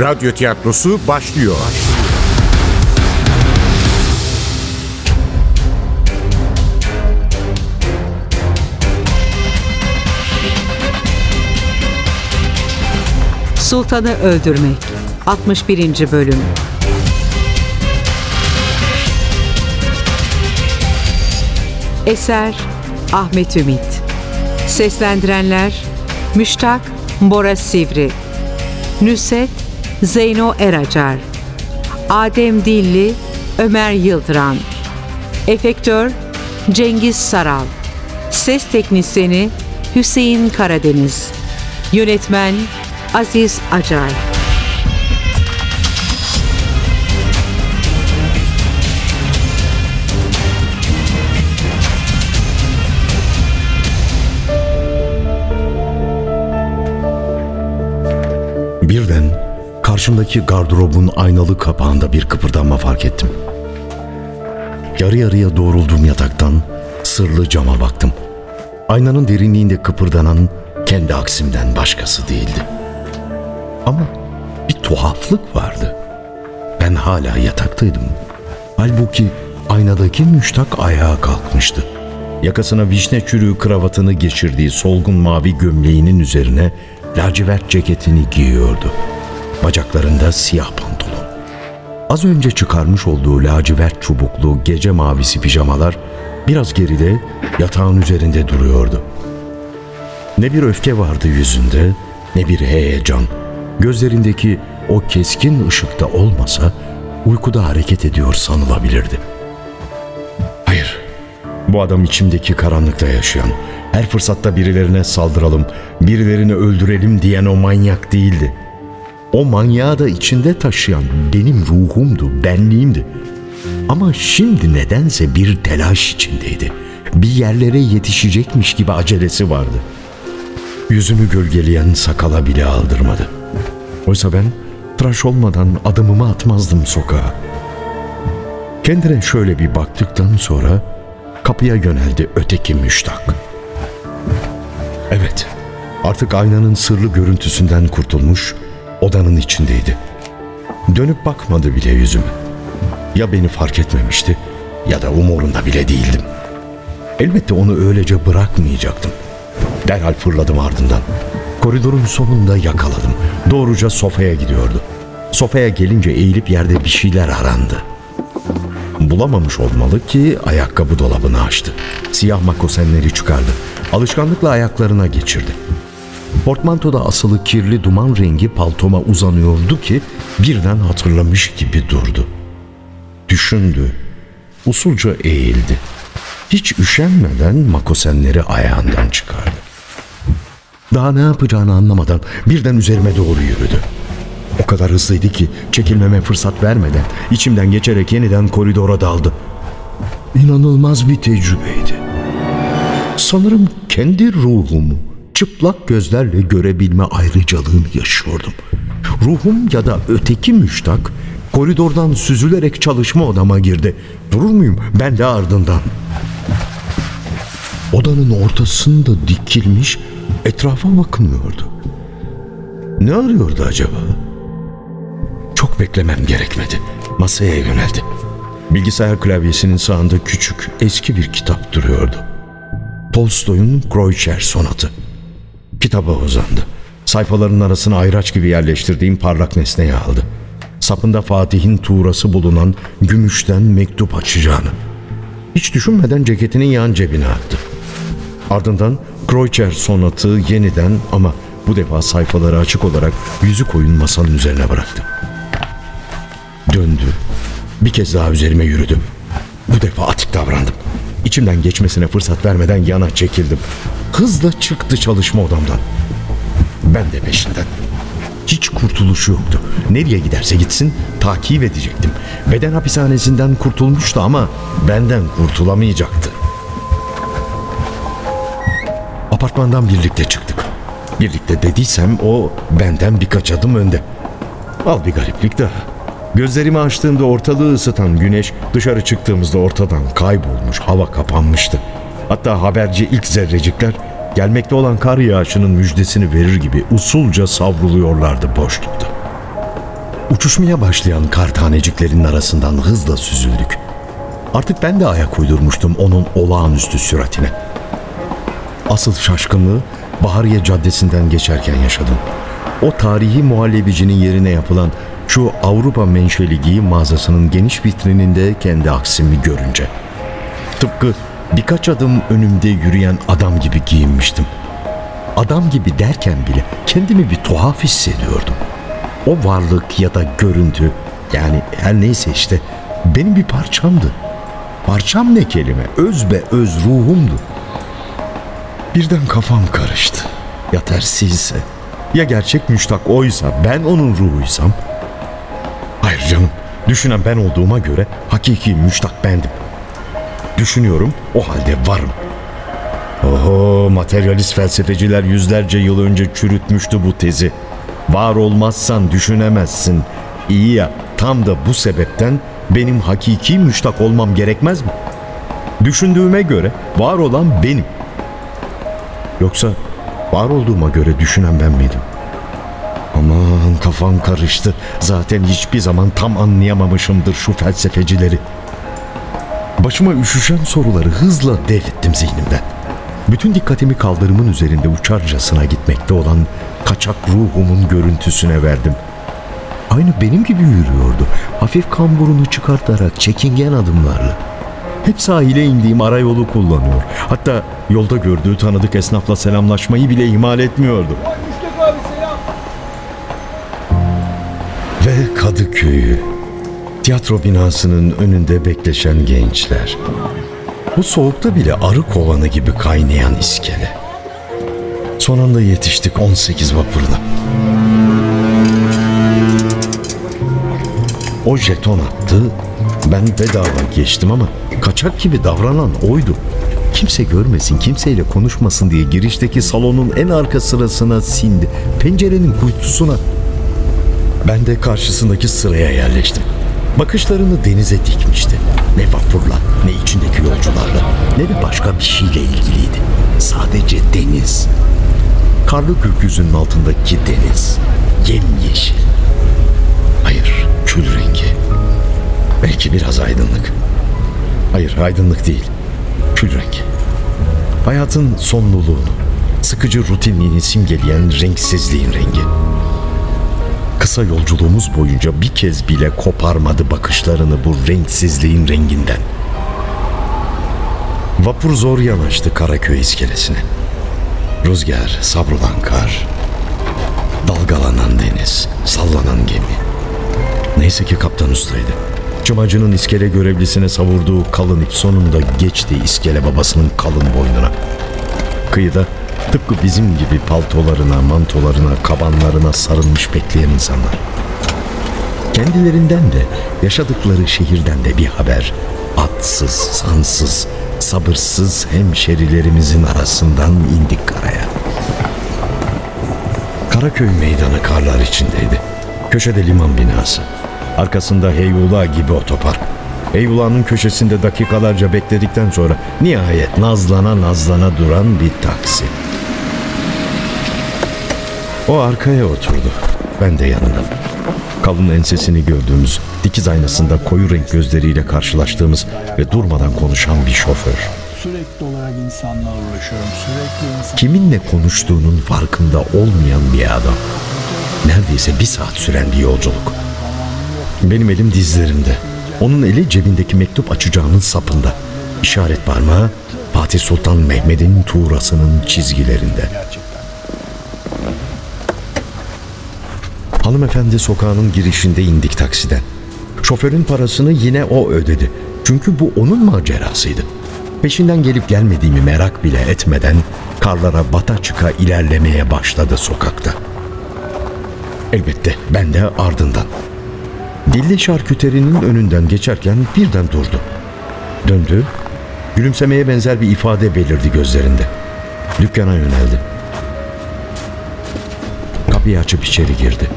Radyo tiyatrosu başlıyor. Sultanı Öldürmek 61. Bölüm Eser Ahmet Ümit Seslendirenler Müştak Bora Sivri Nüset Zeyno Eracar Adem Dilli Ömer Yıldıran Efektör Cengiz Saral Ses Teknisini Hüseyin Karadeniz Yönetmen Aziz Acar. Birden karşımdaki gardırobun aynalı kapağında bir kıpırdanma fark ettim. Yarı yarıya doğrulduğum yataktan sırlı cama baktım. Aynanın derinliğinde kıpırdanan kendi aksimden başkası değildi. Ama bir tuhaflık vardı. Ben hala yataktaydım. Halbuki aynadaki müştak ayağa kalkmıştı. Yakasına vişne çürüğü kravatını geçirdiği solgun mavi gömleğinin üzerine lacivert ceketini giyiyordu. Bacaklarında siyah pantolon. Az önce çıkarmış olduğu lacivert çubuklu gece mavisi pijamalar biraz geride yatağın üzerinde duruyordu. Ne bir öfke vardı yüzünde ne bir heyecan. Gözlerindeki o keskin ışıkta olmasa uykuda hareket ediyor sanılabilirdi. Hayır, bu adam içimdeki karanlıkta yaşayan, her fırsatta birilerine saldıralım, birilerini öldürelim diyen o manyak değildi. O manyağı da içinde taşıyan benim ruhumdu, benliğimdi. Ama şimdi nedense bir telaş içindeydi. Bir yerlere yetişecekmiş gibi acelesi vardı. Yüzünü gölgeleyen sakala bile aldırmadı. Oysa ben tıraş olmadan adımımı atmazdım sokağa. Kendine şöyle bir baktıktan sonra kapıya yöneldi öteki müştak. Evet, artık aynanın sırlı görüntüsünden kurtulmuş, odanın içindeydi. Dönüp bakmadı bile yüzüme. Ya beni fark etmemişti ya da umurunda bile değildim. Elbette onu öylece bırakmayacaktım. Derhal fırladım ardından. Koridorun sonunda yakaladım. Doğruca sofaya gidiyordu. Sofaya gelince eğilip yerde bir şeyler arandı. Bulamamış olmalı ki ayakkabı dolabını açtı. Siyah makosenleri çıkardı. Alışkanlıkla ayaklarına geçirdi. Portmantoda asılı kirli duman rengi paltoma uzanıyordu ki birden hatırlamış gibi durdu. Düşündü. Usulca eğildi. Hiç üşenmeden makosenleri ayağından çıkardı. Daha ne yapacağını anlamadan birden üzerime doğru yürüdü. O kadar hızlıydı ki çekilmeme fırsat vermeden içimden geçerek yeniden koridora daldı. İnanılmaz bir tecrübeydi. Sanırım kendi ruhumu çıplak gözlerle görebilme ayrıcalığını yaşıyordum. Ruhum ya da öteki müştak koridordan süzülerek çalışma odama girdi. Durur muyum? Ben de ardından. Odanın ortasında dikilmiş etrafa bakınıyordu. Ne arıyordu acaba? Çok beklemem gerekmedi. Masaya yöneldi. Bilgisayar klavyesinin sağında küçük, eski bir kitap duruyordu. Tolstoy'un Kroyçer sonatı. Kitaba uzandı. Sayfaların arasına ayraç gibi yerleştirdiğim parlak nesneyi aldı. Sapında Fatih'in tuğrası bulunan gümüşten mektup açacağını. Hiç düşünmeden ceketinin yan cebine attı. Ardından Kreutzer sonatı yeniden ama bu defa sayfaları açık olarak yüzü koyun masanın üzerine bıraktı. Döndü. Bir kez daha üzerime yürüdü. Bu defa atik davrandım. İçimden geçmesine fırsat vermeden yana çekildim. Hızla çıktı çalışma odamdan. Ben de peşinden. Hiç kurtuluşu yoktu. Nereye giderse gitsin takip edecektim. Beden hapishanesinden kurtulmuştu ama benden kurtulamayacaktı. Apartmandan birlikte çıktık. Birlikte dediysem o benden birkaç adım önde. Al bir gariplik daha. Gözlerimi açtığımda ortalığı ısıtan güneş dışarı çıktığımızda ortadan kaybolmuş, hava kapanmıştı. Hatta haberci ilk zerrecikler gelmekte olan kar yağışının müjdesini verir gibi usulca savruluyorlardı boşlukta. Uçuşmaya başlayan kar taneciklerinin arasından hızla süzüldük. Artık ben de ayak uydurmuştum onun olağanüstü süratine. Asıl şaşkınlığı Bahariye Caddesi'nden geçerken yaşadım. O tarihi muhallebicinin yerine yapılan şu Avrupa menşeli giyim mağazasının geniş vitrininde kendi aksimi görünce. Tıpkı birkaç adım önümde yürüyen adam gibi giyinmiştim. Adam gibi derken bile kendimi bir tuhaf hissediyordum. O varlık ya da görüntü yani her neyse işte benim bir parçamdı. Parçam ne kelime? Öz be öz ruhumdu. Birden kafam karıştı. Ya tersiyse? Ya gerçek müştak oysa ben onun ruhuysam? Hayır canım. Düşünen ben olduğuma göre hakiki müştak bendim. Düşünüyorum o halde varım. Oho materyalist felsefeciler yüzlerce yıl önce çürütmüştü bu tezi. Var olmazsan düşünemezsin. İyi ya tam da bu sebepten benim hakiki müştak olmam gerekmez mi? Düşündüğüme göre var olan benim. Yoksa var olduğuma göre düşünen ben miydim? Aman kafam karıştı. Zaten hiçbir zaman tam anlayamamışımdır şu felsefecileri. Başıma üşüşen soruları hızla devrettim zihnimden. Bütün dikkatimi kaldırımın üzerinde uçarcasına gitmekte olan kaçak ruhumun görüntüsüne verdim. Aynı benim gibi yürüyordu. Hafif kamburunu çıkartarak çekingen adımlarla. Hep sahile indiğim arayolu kullanıyor. Hatta yolda gördüğü tanıdık esnafla selamlaşmayı bile ihmal etmiyordu. Ve Kadıköy'ü, tiyatro binasının önünde bekleşen gençler. Bu soğukta bile arı kovanı gibi kaynayan iskele. Son anda yetiştik 18 vapurla. O jeton attı, ben bedava geçtim ama kaçak gibi davranan oydu. Kimse görmesin, kimseyle konuşmasın diye girişteki salonun en arka sırasına sindi. Pencerenin kuytusuna. Ben de karşısındaki sıraya yerleştim. Bakışlarını denize dikmişti. Ne vapurla, ne içindeki yolcularla, ne de başka bir şeyle ilgiliydi. Sadece deniz. Karlı gökyüzünün altındaki deniz. Yemyeşil. Hayır, kül rengi. Belki biraz aydınlık. Hayır, aydınlık değil. Kül rengi. Hayatın sonluluğunu, sıkıcı rutinliğini simgeleyen renksizliğin rengi. Kısa yolculuğumuz boyunca bir kez bile koparmadı bakışlarını bu renksizliğin renginden. Vapur zor yanaştı Karaköy iskelesine. Rüzgar, sabrulan kar, dalgalanan deniz, sallanan gemi. Neyse ki kaptan ustaydı. Çımacının iskele görevlisine savurduğu kalın ip sonunda geçti iskele babasının kalın boynuna. Kıyıda tıpkı bizim gibi paltolarına, mantolarına, kabanlarına sarılmış bekleyen insanlar. Kendilerinden de, yaşadıkları şehirden de bir haber. Atsız, sansız, sabırsız hemşerilerimizin arasından indik karaya. Karaköy meydanı karlar içindeydi. Köşede liman binası. Arkasında Heyula gibi otopark. Heyula'nın köşesinde dakikalarca bekledikten sonra nihayet nazlana nazlana duran bir taksi. O arkaya oturdu. Ben de yanına. Kalın ensesini gördüğümüz, dikiz aynasında koyu renk gözleriyle karşılaştığımız ve durmadan konuşan bir şoför. Sürekli olarak insanla uğraşıyorum. Sürekli insan... Kiminle konuştuğunun farkında olmayan bir adam. Neredeyse bir saat süren bir yolculuk. Benim elim dizlerimde. Onun eli cebindeki mektup açacağının sapında. İşaret parmağı Fatih Sultan Mehmet'in tuğrasının çizgilerinde. Hanımefendi sokağının girişinde indik taksiden. Şoförün parasını yine o ödedi. Çünkü bu onun macerasıydı. Peşinden gelip gelmediğimi merak bile etmeden karlara bata çıka ilerlemeye başladı sokakta. Elbette ben de ardından. Dilli şarküterinin önünden geçerken birden durdu. Döndü. Gülümsemeye benzer bir ifade belirdi gözlerinde. Dükkana yöneldi. Kapıyı açıp içeri girdi.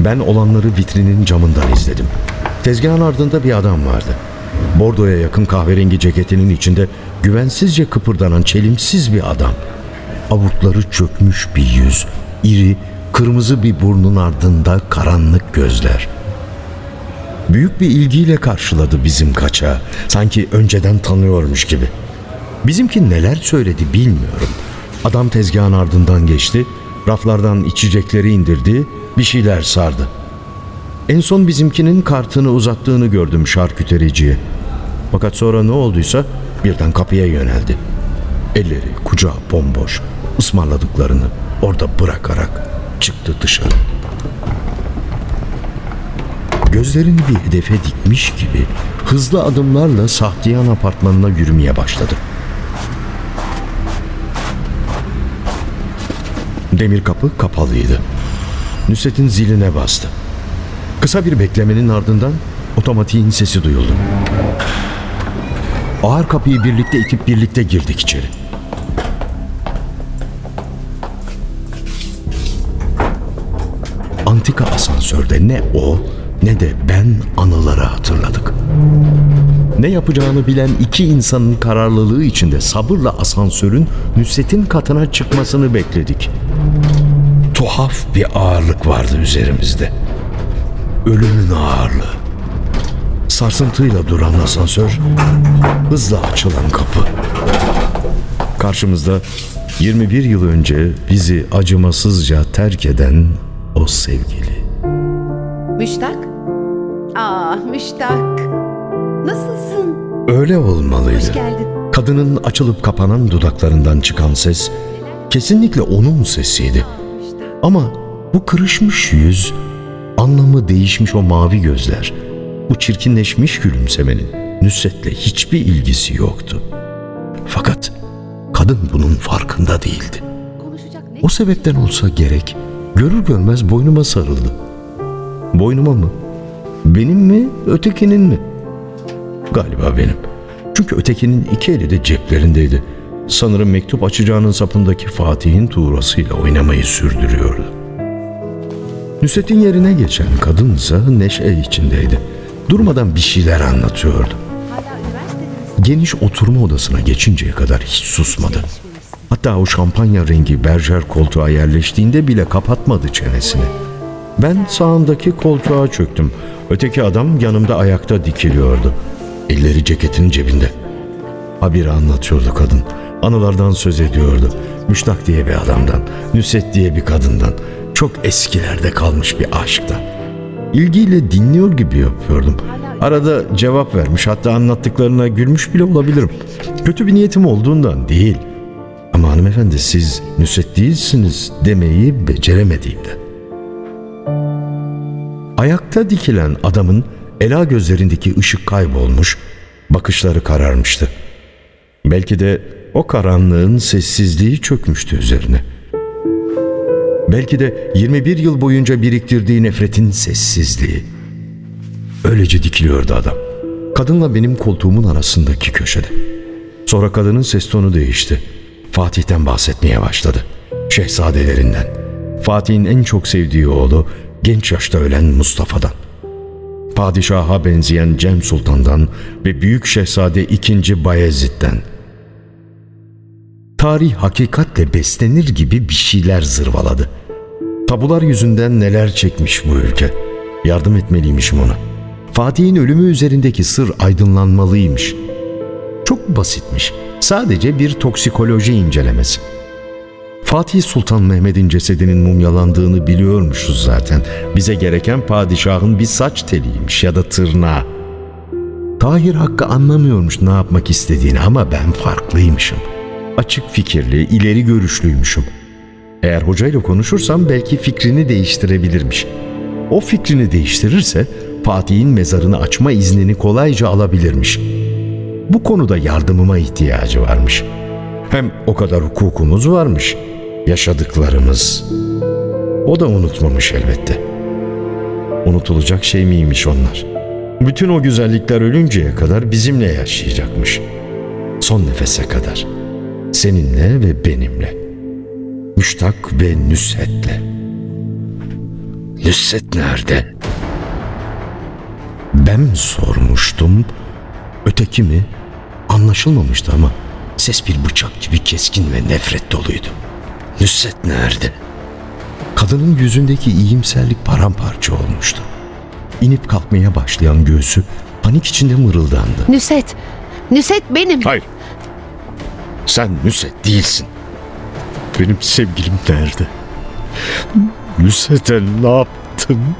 Ben olanları vitrinin camından izledim. Tezgahın ardında bir adam vardı. Bordoya yakın kahverengi ceketinin içinde güvensizce kıpırdanan çelimsiz bir adam. Avurtları çökmüş bir yüz, iri, kırmızı bir burnun ardında karanlık gözler. Büyük bir ilgiyle karşıladı bizim kaçağı. Sanki önceden tanıyormuş gibi. Bizimki neler söyledi bilmiyorum. Adam tezgahın ardından geçti, raflardan içecekleri indirdi, bir şeyler sardı. En son bizimkinin kartını uzattığını gördüm şarkütericiye. Fakat sonra ne olduysa birden kapıya yöneldi. Elleri kucağı bomboş, ısmarladıklarını orada bırakarak çıktı dışarı. Gözlerini bir hedefe dikmiş gibi hızlı adımlarla Sahtiyan apartmanına yürümeye başladı. Demir kapı kapalıydı. Nusret'in ziline bastı. Kısa bir beklemenin ardından otomatiğin sesi duyuldu. Ağır kapıyı birlikte itip birlikte girdik içeri. Antika asansörde ne o ne de ben anıları hatırladık. Ne yapacağını bilen iki insanın kararlılığı içinde sabırla asansörün Nusret'in katına çıkmasını bekledik. Tuhaf bir ağırlık vardı üzerimizde. Ölümün ağırlığı. Sarsıntıyla duran asansör, hızla açılan kapı. Karşımızda 21 yıl önce bizi acımasızca terk eden o sevgili. Müştak? Aa Müştak. Nasılsın? Öyle olmalıydı. Hoş geldin. Kadının açılıp kapanan dudaklarından çıkan ses kesinlikle onun sesiydi. Ama bu kırışmış yüz, anlamı değişmiş o mavi gözler, bu çirkinleşmiş gülümsemenin Nusret'le hiçbir ilgisi yoktu. Fakat kadın bunun farkında değildi. O sebepten olsa gerek görür görmez boynuma sarıldı. Boynuma mı? Benim mi, ötekinin mi? Galiba benim. Çünkü ötekinin iki eli de ceplerindeydi. Sanırım mektup açacağının sapındaki Fatih'in tuğrasıyla oynamayı sürdürüyordu. Nusret'in yerine geçen kadınsa neşe içindeydi. Durmadan bir şeyler anlatıyordu. Geniş oturma odasına geçinceye kadar hiç susmadı. Hatta o şampanya rengi berjer koltuğa yerleştiğinde bile kapatmadı çenesini. Ben sağındaki koltuğa çöktüm. Öteki adam yanımda ayakta dikiliyordu. Elleri ceketin cebinde. Habire anlatıyordu kadın. Anılardan söz ediyordu. Müştak diye bir adamdan, Nüset diye bir kadından. Çok eskilerde kalmış bir aşktan. İlgiyle dinliyor gibi yapıyordum. Arada cevap vermiş hatta anlattıklarına gülmüş bile olabilirim. Kötü bir niyetim olduğundan değil. Ama hanımefendi siz Nusret değilsiniz demeyi beceremediğimde. Ayakta dikilen adamın ela gözlerindeki ışık kaybolmuş, bakışları kararmıştı. Belki de o karanlığın sessizliği çökmüştü üzerine. Belki de 21 yıl boyunca biriktirdiği nefretin sessizliği. Öylece dikiliyordu adam. Kadınla benim koltuğumun arasındaki köşede. Sonra kadının ses tonu değişti. Fatih'ten bahsetmeye başladı. Şehzadelerinden. Fatih'in en çok sevdiği oğlu genç yaşta ölen Mustafa'dan. Padişaha benzeyen Cem Sultan'dan ve Büyük Şehzade II. Bayezid'den. Tarih hakikatle beslenir gibi bir şeyler zırvaladı. Tabular yüzünden neler çekmiş bu ülke. Yardım etmeliymişim ona. Fatih'in ölümü üzerindeki sır aydınlanmalıymış. Çok basitmiş. Sadece bir toksikoloji incelemesi. Fatih Sultan Mehmet'in cesedinin mumyalandığını biliyormuşuz zaten. Bize gereken padişahın bir saç teliymiş ya da tırnağı. Tahir Hakkı anlamıyormuş ne yapmak istediğini ama ben farklıymışım. Açık fikirli, ileri görüşlüymüşüm. Eğer hocayla konuşursam belki fikrini değiştirebilirmiş. O fikrini değiştirirse Fatih'in mezarını açma iznini kolayca alabilirmiş. Bu konuda yardımıma ihtiyacı varmış. Hem o kadar hukukumuz varmış. Yaşadıklarımız. O da unutmamış elbette. Unutulacak şey miymiş onlar? Bütün o güzellikler ölünceye kadar bizimle yaşayacakmış. Son nefese kadar. Seninle ve benimle. Müştak ve Nüsret'le. Nüsret nerede? Ben sormuştum? Öteki mi? Anlaşılmamıştı ama ses bir bıçak gibi keskin ve nefret doluydu. Nüsret nerede? Kadının yüzündeki iyimserlik paramparça olmuştu. İnip kalkmaya başlayan göğsü panik içinde mırıldandı. Nüset. Nüset benim. Hayır. Sen Nusret değilsin. Benim sevgilim nerede? Nusret'e ne yaptım?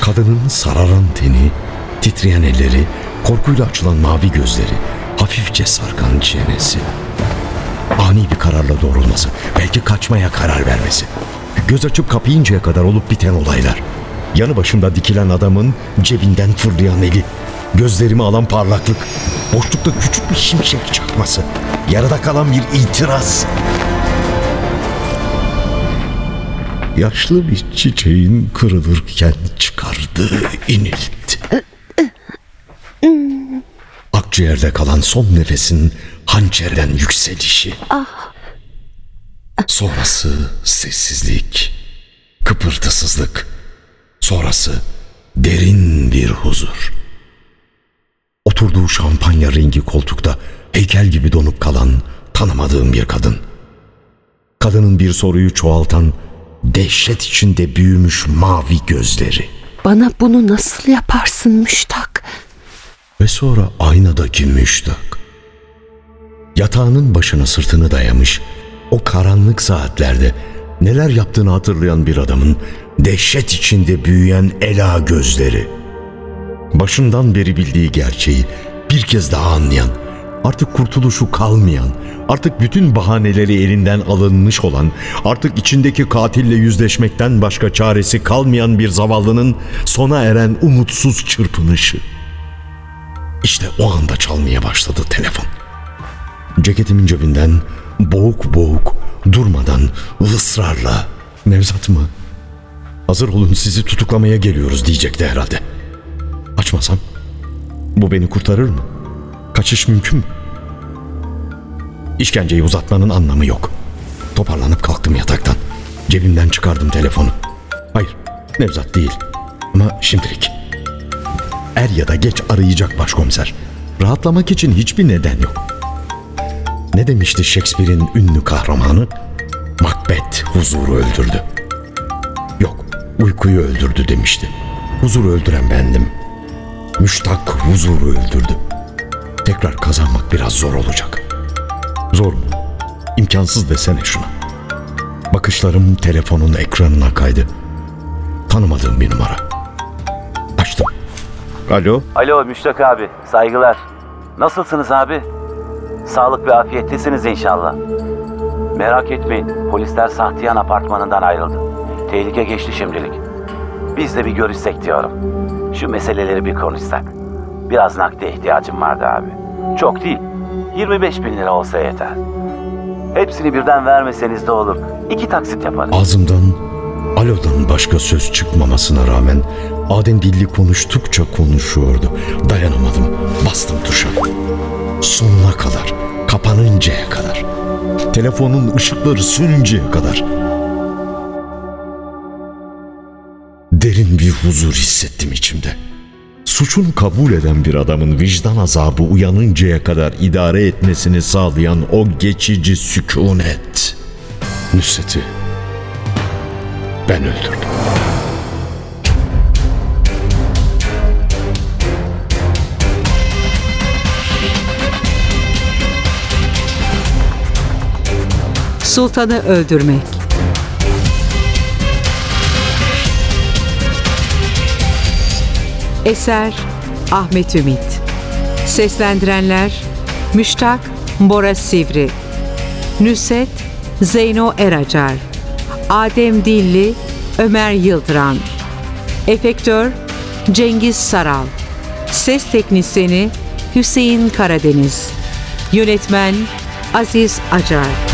Kadının sararan teni, titreyen elleri, korkuyla açılan mavi gözleri, hafifçe sarkan çenesi. Ani bir kararla doğrulması, belki kaçmaya karar vermesi. Göz açıp kapayıncaya kadar olup biten olaylar. Yanı başımda dikilen adamın cebinden fırlayan eli. Gözlerimi alan parlaklık. Boşlukta küçük bir şimşek çakması. Yarıda kalan bir itiraz. Yaşlı bir çiçeğin kırılırken çıkardığı inilti. Akciğerde kalan son nefesin hançerden yükselişi. Sonrası sessizlik, kıpırtısızlık. Sonrası derin bir huzur. Oturduğu şampanya rengi koltukta heykel gibi donup kalan tanımadığım bir kadın. Kadının bir soruyu çoğaltan dehşet içinde büyümüş mavi gözleri. Bana bunu nasıl yaparsın Müştak? Ve sonra aynadaki müştak. Yatağının başına sırtını dayamış, o karanlık saatlerde neler yaptığını hatırlayan bir adamın dehşet içinde büyüyen ela gözleri. Başından beri bildiği gerçeği bir kez daha anlayan, artık kurtuluşu kalmayan, artık bütün bahaneleri elinden alınmış olan, artık içindeki katille yüzleşmekten başka çaresi kalmayan bir zavallının sona eren umutsuz çırpınışı. İşte o anda çalmaya başladı telefon. Ceketimin cebinden boğuk boğuk, durmadan, ısrarla Nevzat mı? Hazır olun sizi tutuklamaya geliyoruz diyecekti herhalde. Açmasam bu beni kurtarır mı? Kaçış mümkün mü? İşkenceyi uzatmanın anlamı yok. Toparlanıp kalktım yataktan. Cebimden çıkardım telefonu. Hayır, Nevzat değil. Ama şimdilik. Er ya da geç arayacak başkomiser. Rahatlamak için hiçbir neden yok. Ne demişti Shakespeare'in ünlü kahramanı? Macbeth huzuru öldürdü. Yok, uykuyu öldürdü demişti. Huzuru öldüren bendim. Müştak huzuru öldürdü. Tekrar kazanmak biraz zor olacak. Zor mu? İmkansız desene şuna. Bakışlarım telefonun ekranına kaydı. Tanımadığım bir numara. Açtım. Alo? Alo Müştak abi, saygılar. Nasılsınız abi? Sağlık ve afiyettesiniz inşallah. Merak etmeyin, polisler Sahtiyan apartmanından ayrıldı. Tehlike geçti şimdilik. Biz de bir görüşsek diyorum. Şu meseleleri bir konuşsak. Biraz nakde ihtiyacım vardı abi. Çok değil, 25 bin lira olsa yeter. Hepsini birden vermeseniz de olur. İki taksit yaparız. Ağzımdan alodan başka söz çıkmamasına rağmen Adem dilli konuştukça konuşuyordu. Dayanamadım. Bastım tuşa. Sonuna kadar, kapanıncaya kadar. Telefonun ışıkları sönünceye kadar. Derin bir huzur hissettim içimde. Suçunu kabul eden bir adamın vicdan azabı uyanıncaya kadar idare etmesini sağlayan o geçici sükunet. Nusret'i ben öldürdüm. Sultanı öldürmek. Eser Ahmet Ümit. Seslendirenler Müştak Bora Sivri. Nüset Zeyno Eracar. Adem Dilli Ömer Yıldıran. Efektör Cengiz Saral. Ses Teknisini Hüseyin Karadeniz. Yönetmen Aziz Acar